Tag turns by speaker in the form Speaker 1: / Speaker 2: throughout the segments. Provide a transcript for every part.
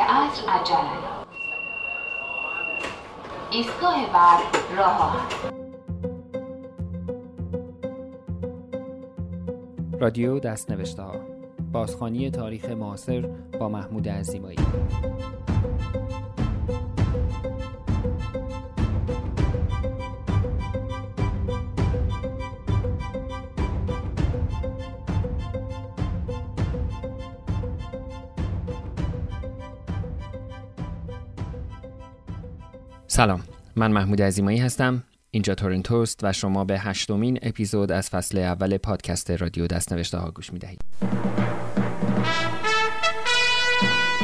Speaker 1: عصر عجله ایستگاه بعد راه.
Speaker 2: رادیو دست نوشته ها بازخانی تاریخ معاصر با محمود عزیمایی. سلام من محمود عزیمایی هستم اینجا تورنتوست و شما به هشتمین اپیزود از فصل اول پادکست رادیو دست نوشته ها گوش می دهید.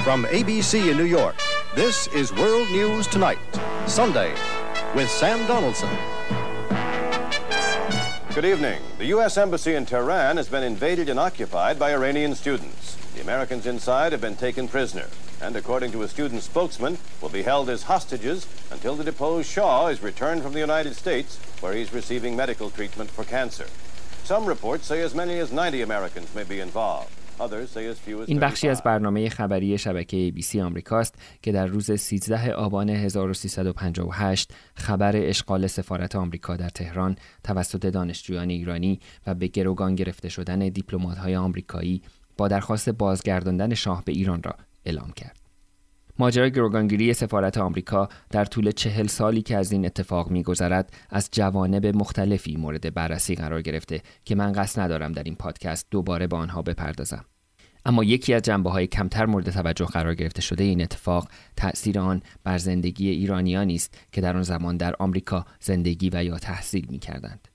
Speaker 3: From ABC in New York, this is World News Tonight, Sunday, with Sam Donaldson.
Speaker 4: Good evening. The U.S. Embassy in Tehran has been invaded and occupied by Iranian students. The Americans inside have been taken prisoner and, according to a student spokesman, will be held as hostages until the deposed Shah is returned from the United States, where he's receiving medical treatment for cancer. Some reports say as many as 90 Americans may be involved.
Speaker 2: این بخشی از برنامه خبری شبکه ABC آمریکاست که در روز 13 آبان 1358 خبر اشغال سفارت آمریکا در تهران توسط دانشجویان ایرانی و به گروگان گرفته شدن دیپلمات‌های آمریکایی با درخواست بازگرداندن شاه به ایران را اعلام کرد. ماجرای گروگانگیری سفارت آمریکا در طول چهل سالی که از این اتفاق میگذرد از جوانب مختلفی مورد بررسی قرار گرفته که من قصد ندارم در این پادکست دوباره به آنها بپردازم. اما یکی از جنبه های کمتر مورد توجه قرار گرفته شده این اتفاق تأثیر آن بر زندگی ایرانیانی است که در آن زمان در آمریکا زندگی و یا تحصیل می کردند.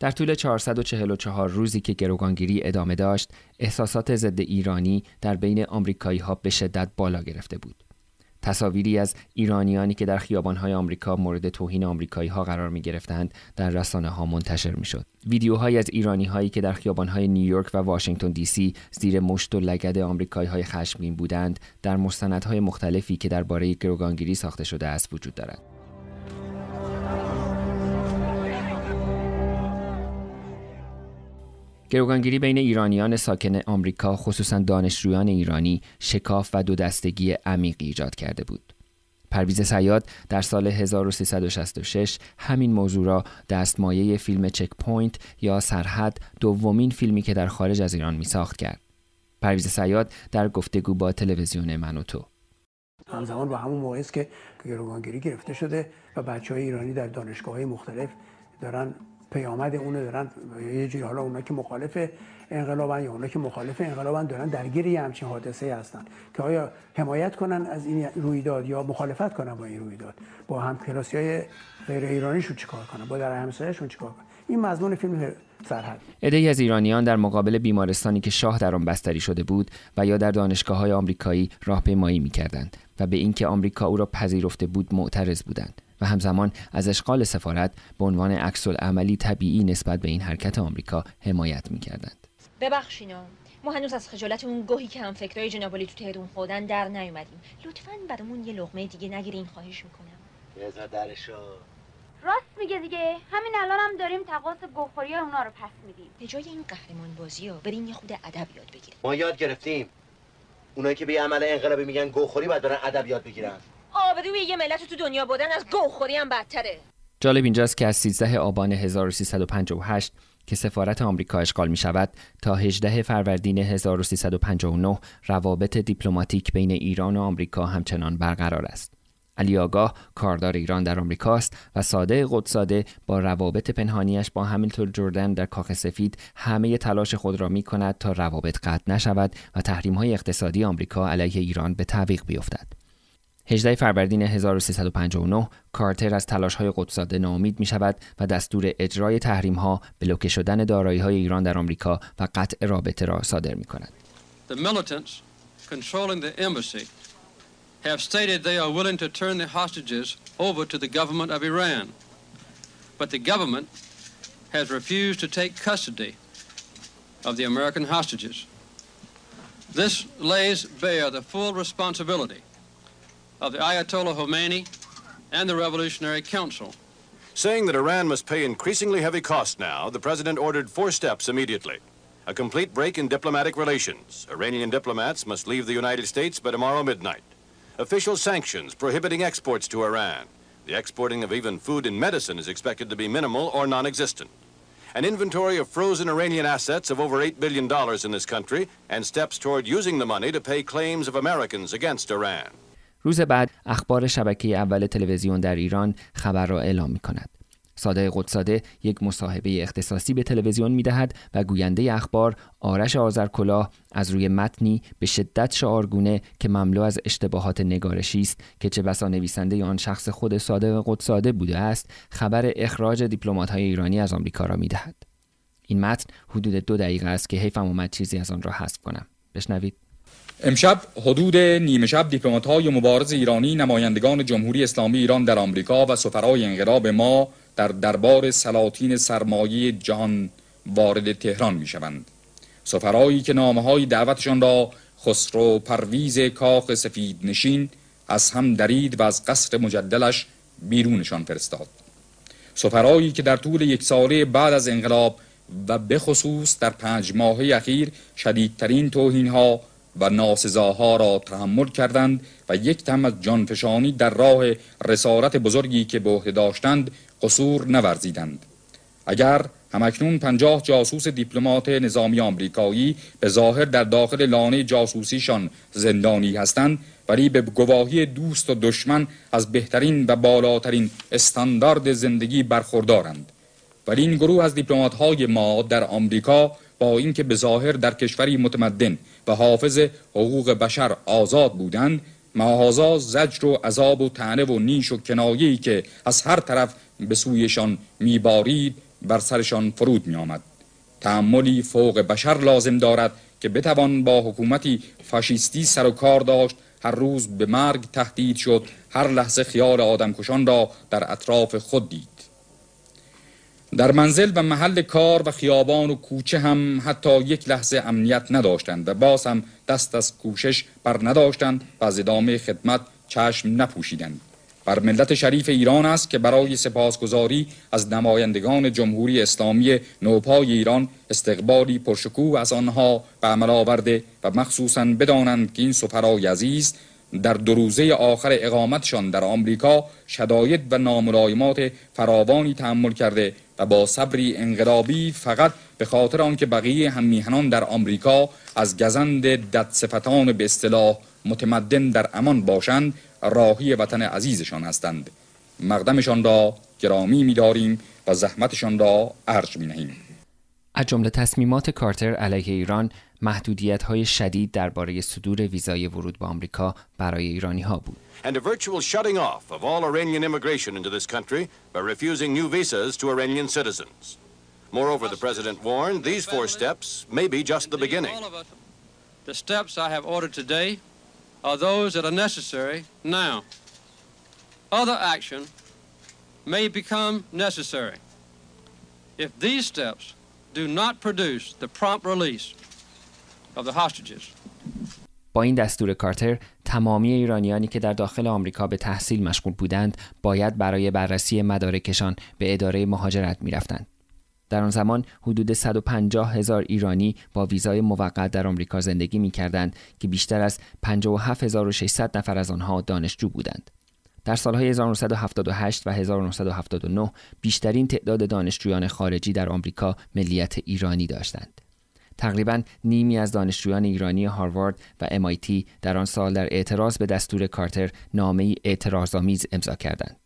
Speaker 2: در طول 444 روزی که گروگانگیری ادامه داشت، احساسات ضد ایرانی در بین آمریکایی ها به شدت بالا گرفته بود. تصاویری از ایرانیانی که در خیابانهای آمریکا مورد توهین آمریکایی ها قرار می گرفتند در رسانه ها منتشر می شد. ویدیوهایی از ایرانی هایی که در خیابانهای نیویورک و واشنگتن دی سی زیر مشت و لگد آمریکایی های خشمگین بودند در مستندهای مختلفی که درباره گروگانگیری ساخته شده است وجود دارد. گروگانگیری بین ایرانیان ساکن آمریکا خصوصا دانشجویان ایرانی شکاف و دو دستگی عمیقی ایجاد کرده بود. پرویز صیاد در سال 1366 همین موضوع را دستمایه فیلم Checkpoint یا سرحد دومین فیلمی که در خارج از ایران می ساخت کرد. پرویز صیاد در گفتگو با تلویزیون من و تو
Speaker 5: همزمان با همون موقع است که گروگانگیری گرفته شده و بچه های ایرانی در دانشگاه های مختلف دارن پیامد اونو دارن یه جوری حالا اونا که مخالف انقلابن یا اونا که مخالف انقلابن دارن درگیر یه همچین حادثه هستن که آیا حمایت کنن از این رویداد یا مخالفت کنن با این رویداد؟ با هم کلاسی های غیر ایرانیشون چیکار کنن؟ با در همسایه‌شون چیکار کنن؟ این مضمون فیلم سرحد.
Speaker 2: عده‌ای از ایرانیان در مقابل بیمارستانی که شاه در آن بستری شده بود و یا در دانشگاه های آمریکایی راهپیمایی می‌کردند و به اینکه آمریکا او را پذیرفته بود معترض بودند. و همزمان از اشغال سفارت به عنوان عکس عملی طبیعی نسبت به این حرکت آمریکا حمایت می‌کردند.
Speaker 6: ببخشینا ما هنوز از خجالت اون گوهی که هم فکرای جنابالی تو تهرون خودن در نیومدیم. لطفا برامون یه لغمه دیگه نگیرین خواهش می‌کنم.
Speaker 7: بذار درشو.
Speaker 8: راست میگه دیگه. همین الان هم داریم تقاس گوخوری اونا رو پس میدیم.
Speaker 6: به جای این قهرمان بازی ها بریم یه خود ادب یاد بگیریم.
Speaker 7: ما یاد گرفتیم. اونایی که به عمل انقلابی میگن گوخوری باید برن ادب یاد بگیرن.
Speaker 6: آبروی یه ملت تو دنیا بودن از گوخوری هم بدتره
Speaker 2: جالب اینجاست که از 13 آبان 1358 که سفارت آمریکا اشغال می شود تا 18 فروردین 1359 روابط دیپلماتیک بین ایران و آمریکا همچنان برقرار است. علی آگاه کاردار ایران در آمریکاست و ساده قدساده با روابط پنهانیش با همیلتون جردن در کاخ سفید همه تلاش خود را می کند تا روابط قطع نشود و تحریم های اقتصادی آمریکا علیه ایران به تعویق بیفتد. 18 فروردین 1359 کارتر از تلاش های قدساده ناامید می شود و دستور اجرای تحریم ها بلوکه شدن دارایی های ایران در آمریکا و قطع رابطه را صادر می کند.
Speaker 9: The militants controlling the embassy have stated they are willing to turn the hostages over to the government of Iran. But the government has refused to take custody of the American hostages. This lays bare the full responsibility of the Ayatollah Khomeini and the Revolutionary Council.
Speaker 4: Saying that Iran must pay increasingly heavy costs now, the president ordered four steps immediately. A complete break in diplomatic relations. Iranian diplomats must leave the United States by tomorrow midnight. Official sanctions prohibiting exports to Iran. The exporting of even food and medicine is expected to be minimal or non-existent. An inventory of frozen Iranian assets of over $8 billion in this country and steps toward using the money to pay claims of Americans against Iran.
Speaker 2: روز بعد اخبار شبکه اول تلویزیون در ایران خبر را اعلام می کند. صادق قدساده یک مصاحبه اختصاصی به تلویزیون می دهد و گوینده اخبار آرش آذرکلاه از روی متنی به شدت شعارگونه که مملو از اشتباهات نگارشی است که چه بسا نویسنده آن شخص خود صادق قدساده بوده است خبر اخراج های ایرانی از آمریکا را می دهد. این متن حدود دو دقیقه است که حیفم اومد چیزی از آن را حذف کنم. بشنوید.
Speaker 10: امشب حدود نیمه شب دیپلمات های مبارز ایرانی نمایندگان جمهوری اسلامی ایران در آمریکا و سفرای انقلاب ما در دربار سلاطین سرمایه جهان وارد تهران می شوند سفرایی که نامه های دعوتشان را خسرو پرویز کاخ سفید نشین از هم درید و از قصر مجدلش بیرونشان فرستاد. سفرایی که در طول یک ساله بعد از انقلاب و به خصوص در پنج ماه اخیر شدیدترین توهین ها و ناسزاها را تحمل کردند و یک تم از جانفشانی در راه رسالت بزرگی که به عهده داشتند قصور نورزیدند. اگر همکنون پنجاه جاسوس دیپلمات نظامی آمریکایی به ظاهر در داخل لانه جاسوسیشان زندانی هستند ولی به گواهی دوست و دشمن از بهترین و بالاترین استاندارد زندگی برخوردارند. ولی این گروه از دیپلمات های ما در آمریکا اینکه به ظاهر در کشوری متمدن و حافظ حقوق بشر آزاد بودند معاذا زجر و عذاب و تنه و نیش و کنایه‌ای که از هر طرف به سویشان میبارید بر سرشان فرود می آمد. تعملی فوق بشر لازم دارد که بتوان با حکومتی فاشیستی سر و کار داشت هر روز به مرگ تهدید شد هر لحظه خیال آدمکشان را در اطراف خود دید در منزل و محل کار و خیابان و کوچه هم حتی یک لحظه امنیت نداشتند و باز هم دست از کوشش بر نداشتند و از ادامه خدمت چشم نپوشیدند. بر ملت شریف ایران است که برای سپاسگزاری از نمایندگان جمهوری اسلامی نوپای ایران استقبالی پرشکوه از آنها به عمل آورده و مخصوصا بدانند که این سفرای عزیز در دو روزه آخر اقامتشان در آمریکا شداید و ناملایمات فراوانی تحمل کرده و با صبری انقلابی فقط به خاطر آنکه بقیه هم میهنان در آمریکا از گزند ددصفتان به اصطلاح متمدن در امان باشند راهی وطن عزیزشان هستند مقدمشان را گرامی می‌داریم و زحمتشان را ارج می‌نهیم
Speaker 2: از جمله تصمیمات کارتر علیه ایران محدودیت های شدید درباره صدور ویزای ورود به آمریکا برای ایرانی ها بود.
Speaker 4: And a virtual shutting off of all Iranian immigration into this country by refusing new visas to Iranian citizens. Moreover, the president warned these four steps may be just the beginning.
Speaker 9: The steps I have ordered today are those that are necessary now. Other action may become necessary. If these steps do not produce the prompt release of the hostages.
Speaker 2: با این دستور کارتر تمامی ایرانیانی که در داخل آمریکا به تحصیل مشغول بودند باید برای بررسی مدارکشان به اداره مهاجرت می‌رفتند. در آن زمان حدود 150 هزار ایرانی با ویزای موقت در آمریکا زندگی می کردند که بیشتر از 57600 نفر از آنها دانشجو بودند. در سالهای 1978 و 1979 بیشترین تعداد دانشجویان خارجی در آمریکا ملیت ایرانی داشتند. تقریبا نیمی از دانشجویان ایرانی هاروارد و MIT در آن سال در اعتراض به دستور کارتر نامه اعتراضآمیز امضا کردند.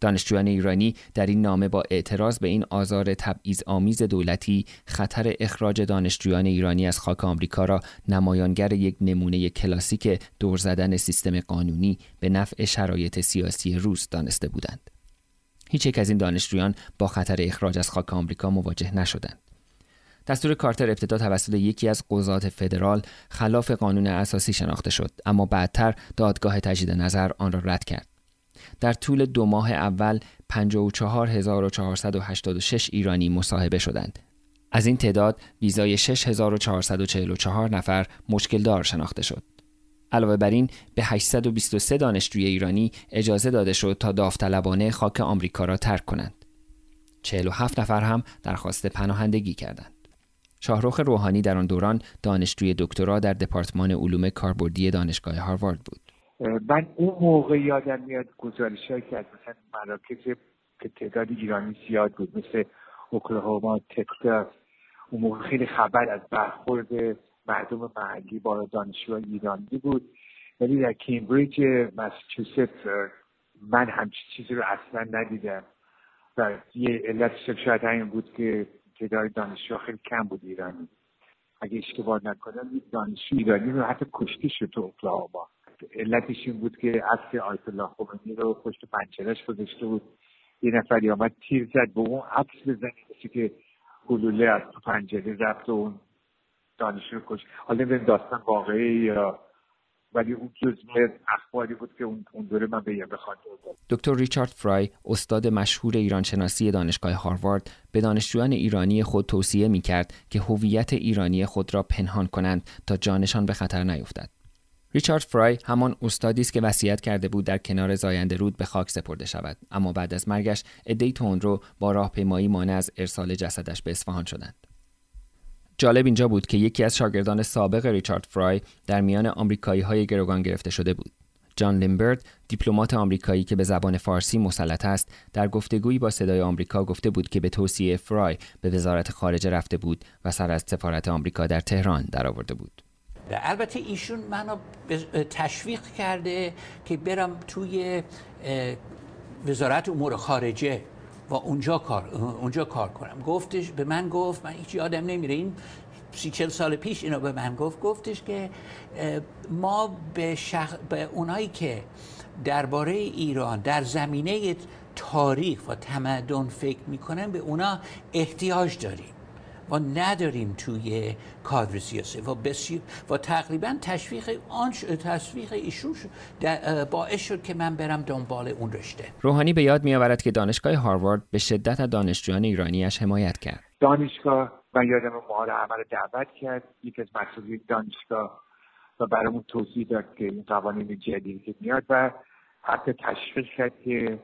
Speaker 2: دانشجویان ایرانی در این نامه با اعتراض به این آزار تبعیض آمیز دولتی خطر اخراج دانشجویان ایرانی از خاک آمریکا را نمایانگر یک نمونه کلاسیک دور زدن سیستم قانونی به نفع شرایط سیاسی روس دانسته بودند. هیچ یک از این دانشجویان با خطر اخراج از خاک آمریکا مواجه نشدند. دستور کارتر ابتدا توسط یکی از قضات فدرال خلاف قانون اساسی شناخته شد اما بعدتر دادگاه تجدید نظر آن را رد کرد. در طول دو ماه اول 54486 ایرانی مصاحبه شدند. از این تعداد ویزای 6444 نفر مشکل دار شناخته شد. علاوه بر این به 823 دانشجوی ایرانی اجازه داده شد تا داوطلبانه خاک آمریکا را ترک کنند. 47 نفر هم درخواست پناهندگی کردند. شاهرخ روحانی در آن دوران دانشجوی دکترا در دپارتمان علوم کاربردی دانشگاه هاروارد بود.
Speaker 11: من اون موقع یادم میاد گزارش که از مثلا مراکز که تعداد ایرانی زیاد بود مثل اوکلاهوما تکساس اون موقع خیلی خبر از برخورد مردم محلی با دانشجوهای ایرانی بود ولی در کمبریج مساچوست من همچین چیزی رو اصلا ندیدم و یه علت شاید همین بود که تعداد دانشجو خیلی کم بود ایرانی. اگه اشتباه نکنم دانشجو ایرانی رو حتی کشته شد تو اوکلاهوما علتش این بود که عکس آیت الله خمینی رو پشت پنجرهش گذاشته بود. یه نفری آمد تیر زد به اون عکس بزنی مثل که گلوله از تو پنجره رفت و اون دانشجو کش حالا به داستان واقعی یا ولی اون جزء اخباری بود که اون دوره من به
Speaker 2: دکتر ریچارد فرای استاد مشهور ایرانشناسی دانشگاه هاروارد به دانشجویان ایرانی خود توصیه می کرد که هویت ایرانی خود را پنهان کنند تا جانشان به خطر نیفتد. ریچارد فرای همان استادی است که وصیت کرده بود در کنار زاینده رود به خاک سپرده شود. اما بعد از مرگش عدهای رو با راهپیمایی مانع از ارسال جسدش به اصفهان شدند. جالب اینجا بود که یکی از شاگردان سابق ریچارد فرای در میان آمریکایی های گروگان گرفته شده بود. جان لیمبرد دیپلمات آمریکایی که به زبان فارسی مسلط است در گفتگویی با صدای آمریکا گفته بود که به توصیه فرای به وزارت خارجه رفته بود و سر از سفارت آمریکا در تهران درآورده بود.
Speaker 12: البته ایشون منو تشویق کرده که برم توی وزارت امور خارجه و اونجا کار اونجا کار کنم. گفتش به من گفت من هیچ یادم نمیره. این سی چل سال پیش اینو به من گفت. گفتش که ما به, شخ... به اونایی که درباره ایران در زمینه تاریخ و تمدن فکر می‌کنن به اونا احتیاج داریم. و نداریم توی کادر سیاسی. و بسیار و تقریبا تشویق آن تشویق ایشون باعث شد که من برم دنبال اون رشته.
Speaker 2: روحانی به یاد میآورد که دانشگاه هاروارد به شدت از دانشجویان ایرانیش حمایت کرد.
Speaker 11: دانشگاه من یادم ما رو عمل دعوت کرد. یکی از مسئولین دانشگاه و برامون توضیح داد که این قوانین جدیدی که میاد و حتی تشویق کرد که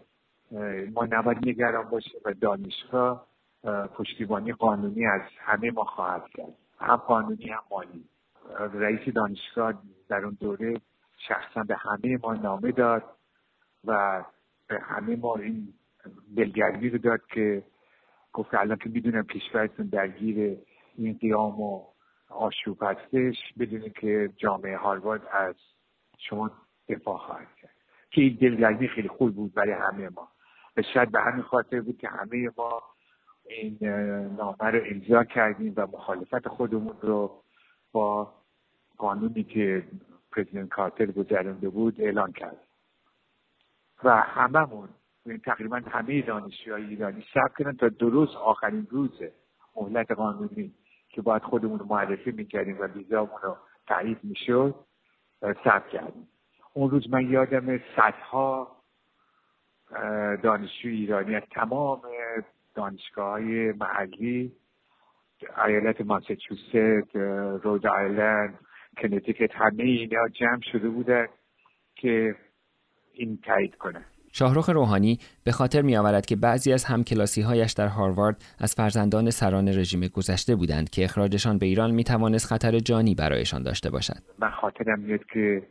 Speaker 11: ما نباید نگران باشیم و دانشگاه پشتیبانی قانونی از همه ما خواهد کرد. هم قانونی هم مالی. رئیس دانشگاه در اون دوره شخصا به همه ما نامه داد و به همه ما این دلگرمی رو داد که گفت الان که می‌دونم کشورتون درگیر این قیام و آشوب هستش بدونید که جامعه هاروارد از شما دفاع خواهد کرد. که این دلگرمی خیلی خوب بود برای همه ما. و شاید به همین خاطر بود که همه ما این نامه رو امضا کردیم و مخالفت خودمون رو با قانونی که پرزیدنت کارتر گذرانده بود اعلان کرد. و هممون تقریبا همه دانشجوهای ایرانی سب کردن تا درست آخرین روز مهلت قانونی که باید خودمون رو معرفی می‌کردیم و ویزامون رو تایید می‌شد ثبت کردیم. اون روز من یادم صدها دانشجو ایرانی از تمام دانشگاه های محلی ایالت ماساچوست رود آیلند کنتیکت همه اینا جمع شده بودن که این تایید کنن
Speaker 2: شاهرخ روحانی به خاطر می آورد که بعضی از همکلاسی هایش در هاروارد از فرزندان سران رژیم گذشته بودند که اخراجشان به ایران می توانست خطر جانی برایشان داشته باشد.
Speaker 11: من خاطرم میاد که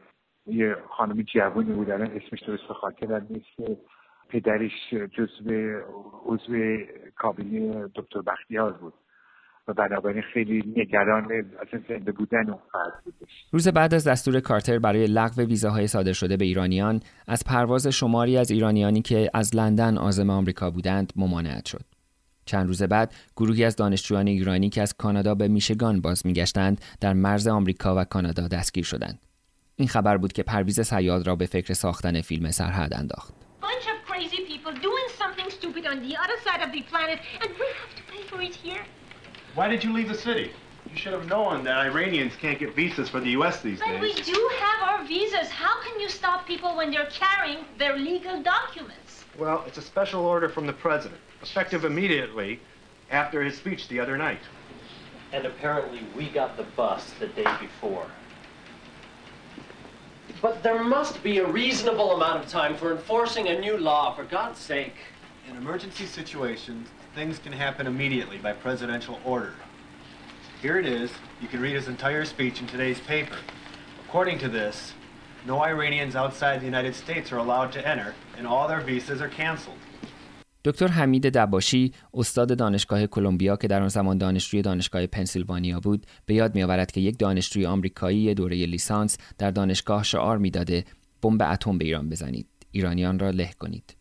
Speaker 11: یه خانمی جوانی بود اسمش درست خاطرم نیست پدرش جزو عضو کابینه دکتر بختیار بود و بنابراین خیلی نگران از زنده بودن اون فرد بودش.
Speaker 2: روز بعد از دستور کارتر برای لغو ویزاهای صادر شده به ایرانیان از پرواز شماری از ایرانیانی که از لندن عازم آمریکا بودند ممانعت شد. چند روز بعد گروهی از دانشجویان ایرانی که از کانادا به میشگان باز میگشتند در مرز آمریکا و کانادا دستگیر شدند. این خبر بود که پرویز سیاد را به فکر ساختن فیلم سرحد انداخت. Stupid on the other side of the planet, and we have to pay for it here.
Speaker 13: Why did you leave the city? You should have known that Iranians can't get visas for the U.S. these
Speaker 8: but
Speaker 13: days.
Speaker 8: But we do have our visas. How can you stop people when they're carrying their legal documents?
Speaker 13: Well, it's a special order from the president, effective immediately after his speech the other night.
Speaker 14: And apparently we got the bus the day before. But there must be a reasonable amount of time for enforcing a new law, for God's sake.
Speaker 13: In emergency situations, things can happen immediately by presidential order. Here it is. You can read his entire speech in today's paper. According to this, no Iranians outside the United States are allowed to enter, and all their visas are canceled.
Speaker 2: دکتر حمید دباشی استاد دانشگاه کلمبیا که در آن زمان دانشجوی دانشگاه پنسیلوانیا بود به یاد میآورد که یک دانشجوی آمریکایی دوره لیسانس در دانشگاه شعار می‌داده بمب اتم به ایران بزنید ایرانیان را له کنید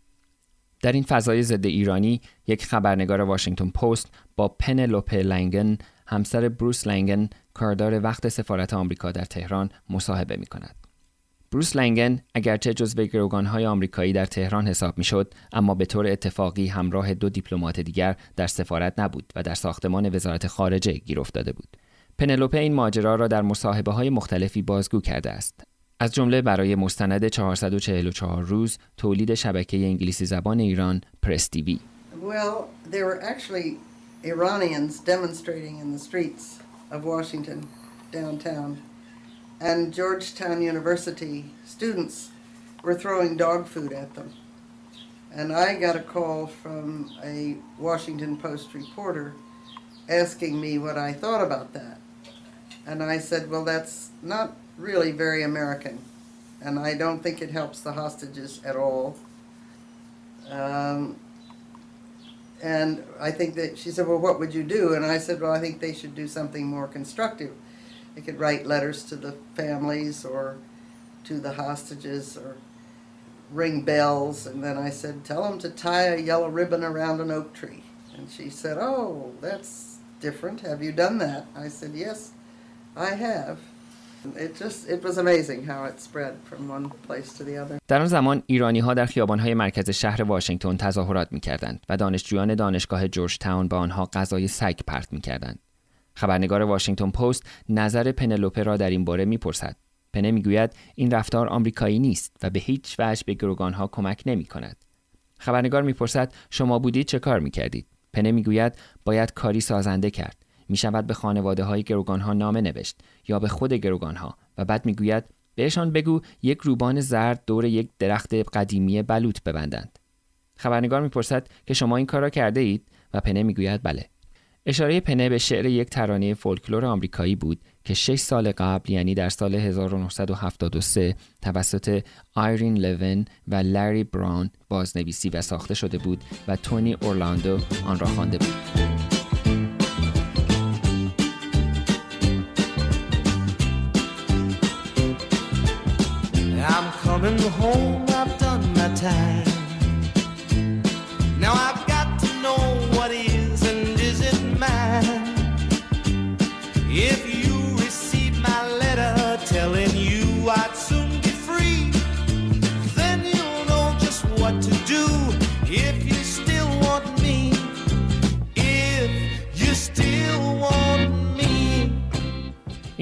Speaker 2: در این فضای ضد ایرانی یک خبرنگار واشنگتن پست با پنلوپه لنگن همسر بروس لنگن کاردار وقت سفارت آمریکا در تهران مصاحبه می کند. بروس لنگن اگرچه جزو گروگانهای آمریکایی در تهران حساب می‌شد اما به طور اتفاقی همراه دو دیپلمات دیگر در سفارت نبود و در ساختمان وزارت خارجه گیر افتاده بود. پنلوپه این ماجرا را در مصاحبه های مختلفی بازگو کرده است. از جمله برای مستند 444 روز تولید شبکه انگلیسی زبان ایران پرس تیوی
Speaker 15: Well, Iranians demonstrating in the streets of Washington downtown. And Georgetown University students were throwing dog food at them. And I got a call from a Washington Post reporter asking me what I thought about that. And I said, well, that's not really very American. And I don't think it helps the hostages at all. Um, and I think that she said, well, what would you do? And I said, well, I think they should do something more constructive. They could write letters to the families or to the hostages or ring bells. And then I said, tell them to tie a yellow ribbon around an oak tree. And she said, oh, that's different. Have you done that? I said, yes, I have. It just, it was amazing how it spread from one place to the other.
Speaker 2: در آن زمان ایرانی ها در خیابان های مرکز شهر واشنگتن تظاهرات می کردند و دانشجویان دانشگاه جورج تاون با آنها غذای سگ پرت می کردند. خبرنگار واشنگتن پست نظر پنلوپه را در این باره می‌پرسد پنه می‌گوید این رفتار آمریکایی نیست و به هیچ وجه به گروگانها کمک نمی کند. خبرنگار می‌پرسد شما بودید چه کار می‌کردید؟ پنه می‌گوید باید کاری سازنده کرد. می شود به خانواده های گروگان نامه نوشت یا به خود گروگان ها و بعد می‌گوید بهشان بگو یک روبان زرد دور یک درخت قدیمی بلوط ببندند. خبرنگار می‌پرسد که شما این کار را کرده اید و پنه می‌گوید بله. اشاره پنه به شعر یک ترانه فولکلور آمریکایی بود که شش سال قبل یعنی در سال 1973 توسط آیرین لون و لری براون بازنویسی و ساخته شده بود و تونی اورلاندو آن را خوانده بود. I'm coming home,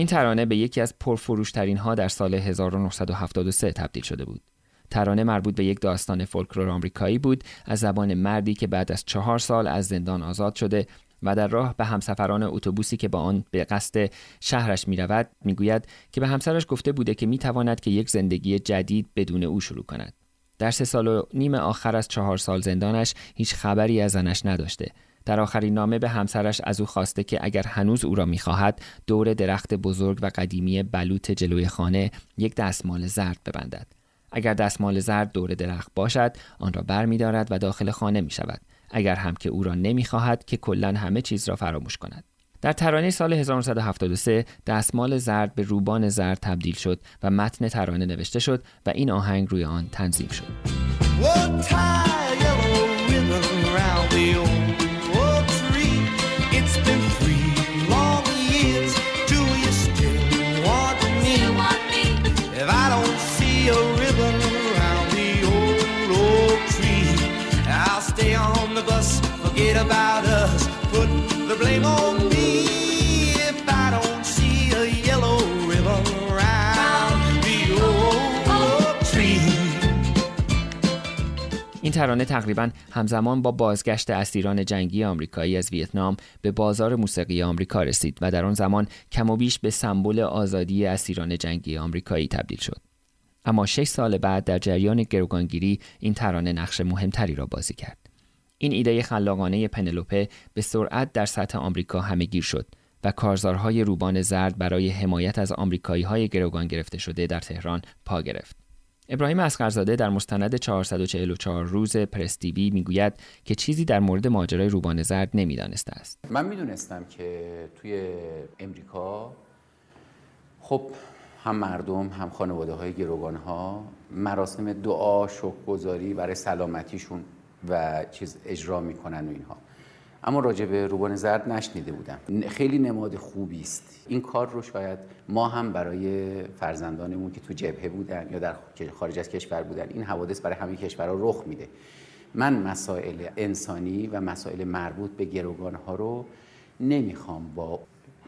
Speaker 2: این ترانه به یکی از پرفروشترین ها در سال 1973 تبدیل شده بود. ترانه مربوط به یک داستان فولکلور آمریکایی بود از زبان مردی که بعد از چهار سال از زندان آزاد شده و در راه به همسفران اتوبوسی که با آن به قصد شهرش می رود می گوید که به همسرش گفته بوده که می تواند که یک زندگی جدید بدون او شروع کند. در سه سال و نیم آخر از چهار سال زندانش هیچ خبری از زنش نداشته. در آخرین نامه به همسرش از او خواسته که اگر هنوز او را می‌خواهد دور درخت بزرگ و قدیمی بلوط جلوی خانه یک دستمال زرد ببندد. اگر دستمال زرد دور درخت باشد آن را بر می دارد و داخل خانه می شود اگر هم که او را نمی خواهد که کلا همه چیز را فراموش کند. در ترانه سال 1973 دستمال زرد به روبان زرد تبدیل شد و متن ترانه نوشته شد و این آهنگ روی آن تنظیم شد. این ترانه تقریبا همزمان با بازگشت اسیران جنگی آمریکایی از ویتنام به بازار موسیقی آمریکا رسید و در آن زمان کم و بیش به سمبل آزادی اسیران جنگی آمریکایی تبدیل شد. اما شش سال بعد در جریان گروگانگیری این ترانه نقش مهمتری را بازی کرد. این ایده خلاقانه پنلوپه به سرعت در سطح آمریکا همه گیر شد و کارزارهای روبان زرد برای حمایت از آمریکایی های گروگان گرفته شده در تهران پا گرفت. ابراهیم اسقرزاده در مستند 444 روز پرستیوی می‌گوید که چیزی در مورد ماجرای روبان زرد نمی‌دانسته است.
Speaker 16: من می‌دونستم که توی امریکا خب هم مردم هم خانواده های گروگان ها مراسم دعا شکرگزاری برای سلامتیشون و چیز اجرا می‌کنن و اینها اما راجع به روبان زرد نشنیده بودم. خیلی نماد خوبی است. این کار رو شاید ما هم برای فرزندانمون که تو جبهه بودن یا در خارج از کشور بودن این حوادث برای همه کشورها رخ میده. من مسائل انسانی و مسائل مربوط به گروگان ها رو نمی‌خوام با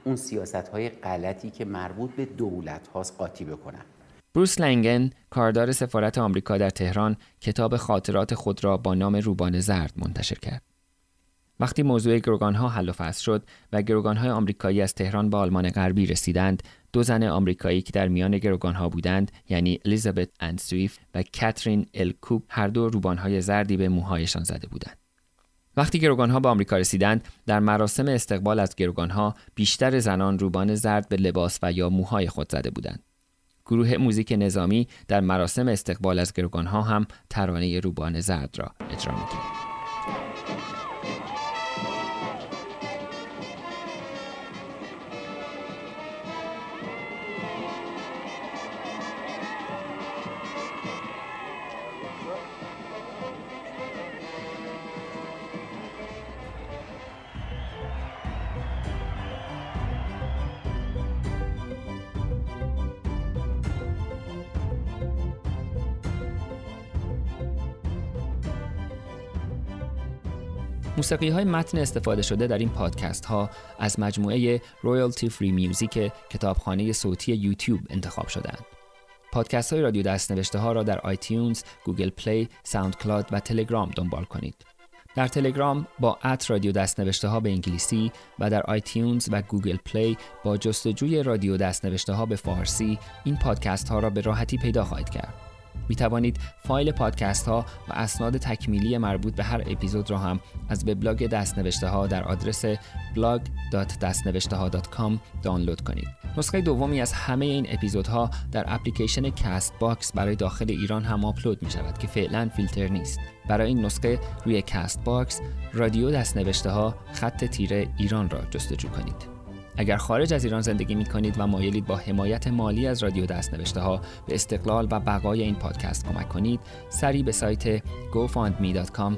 Speaker 16: اون سیاست های غلطی که مربوط به دولت هاست قاطی بکنم.
Speaker 2: بروس لنگن کاردار سفارت آمریکا در تهران کتاب خاطرات خود را با نام روبان زرد منتشر کرد. وقتی موضوع گروگان ها حل و فصل شد و گروگان های آمریکایی از تهران به آلمان غربی رسیدند، دو زن آمریکایی که در میان گروگان ها بودند یعنی الیزابت انسویف و کاترین الکوب هر دو روبان های زردی به موهایشان زده بودند. وقتی گروگان ها به آمریکا رسیدند در مراسم استقبال از گروگان ها بیشتر زنان روبان زرد به لباس و یا موهای خود زده بودند. گروه موزیک نظامی در مراسم استقبال از گروگان ها هم ترانه روبان زرد را اجرا می‌کرد. موسیقی های متن استفاده شده در این پادکست ها از مجموعه Royalty Free Music کتابخانه صوتی یوتیوب انتخاب شدند. پادکست های رادیو دستنوشته ها را در iTunes، Google Play، SoundCloud و تلگرام دنبال کنید. در تلگرام با at رادیو دستنوشته ها به انگلیسی و در iTunes و Google Play با جستجوی رادیو دستنوشته ها به فارسی این پادکست ها را به راحتی پیدا خواهید کرد. می توانید فایل پادکست ها و اسناد تکمیلی مربوط به هر اپیزود را هم از وبلاگ دستنوشته ها در آدرس blog.dastneveshte.com دانلود کنید. نسخه دومی از همه این اپیزودها در اپلیکیشن Castbox برای داخل ایران هم آپلود می شود که فعلا فیلتر نیست. برای این نسخه روی Castbox رادیو دستنوشته ها خط تیره ایران را جستجو کنید. اگر خارج از ایران زندگی می کنید و مایلید با حمایت مالی از رادیو دستنوشته ها به استقلال و بقای این پادکست کمک کنید سری به سایت gofundme.com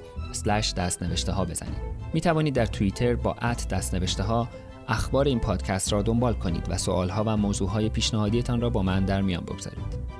Speaker 2: دستنوشته ها بزنید. می توانید در توییتر با ات دستنوشته ها اخبار این پادکست را دنبال کنید و سوال ها و موضوع های پیشنهادیتان را با من در میان بگذارید.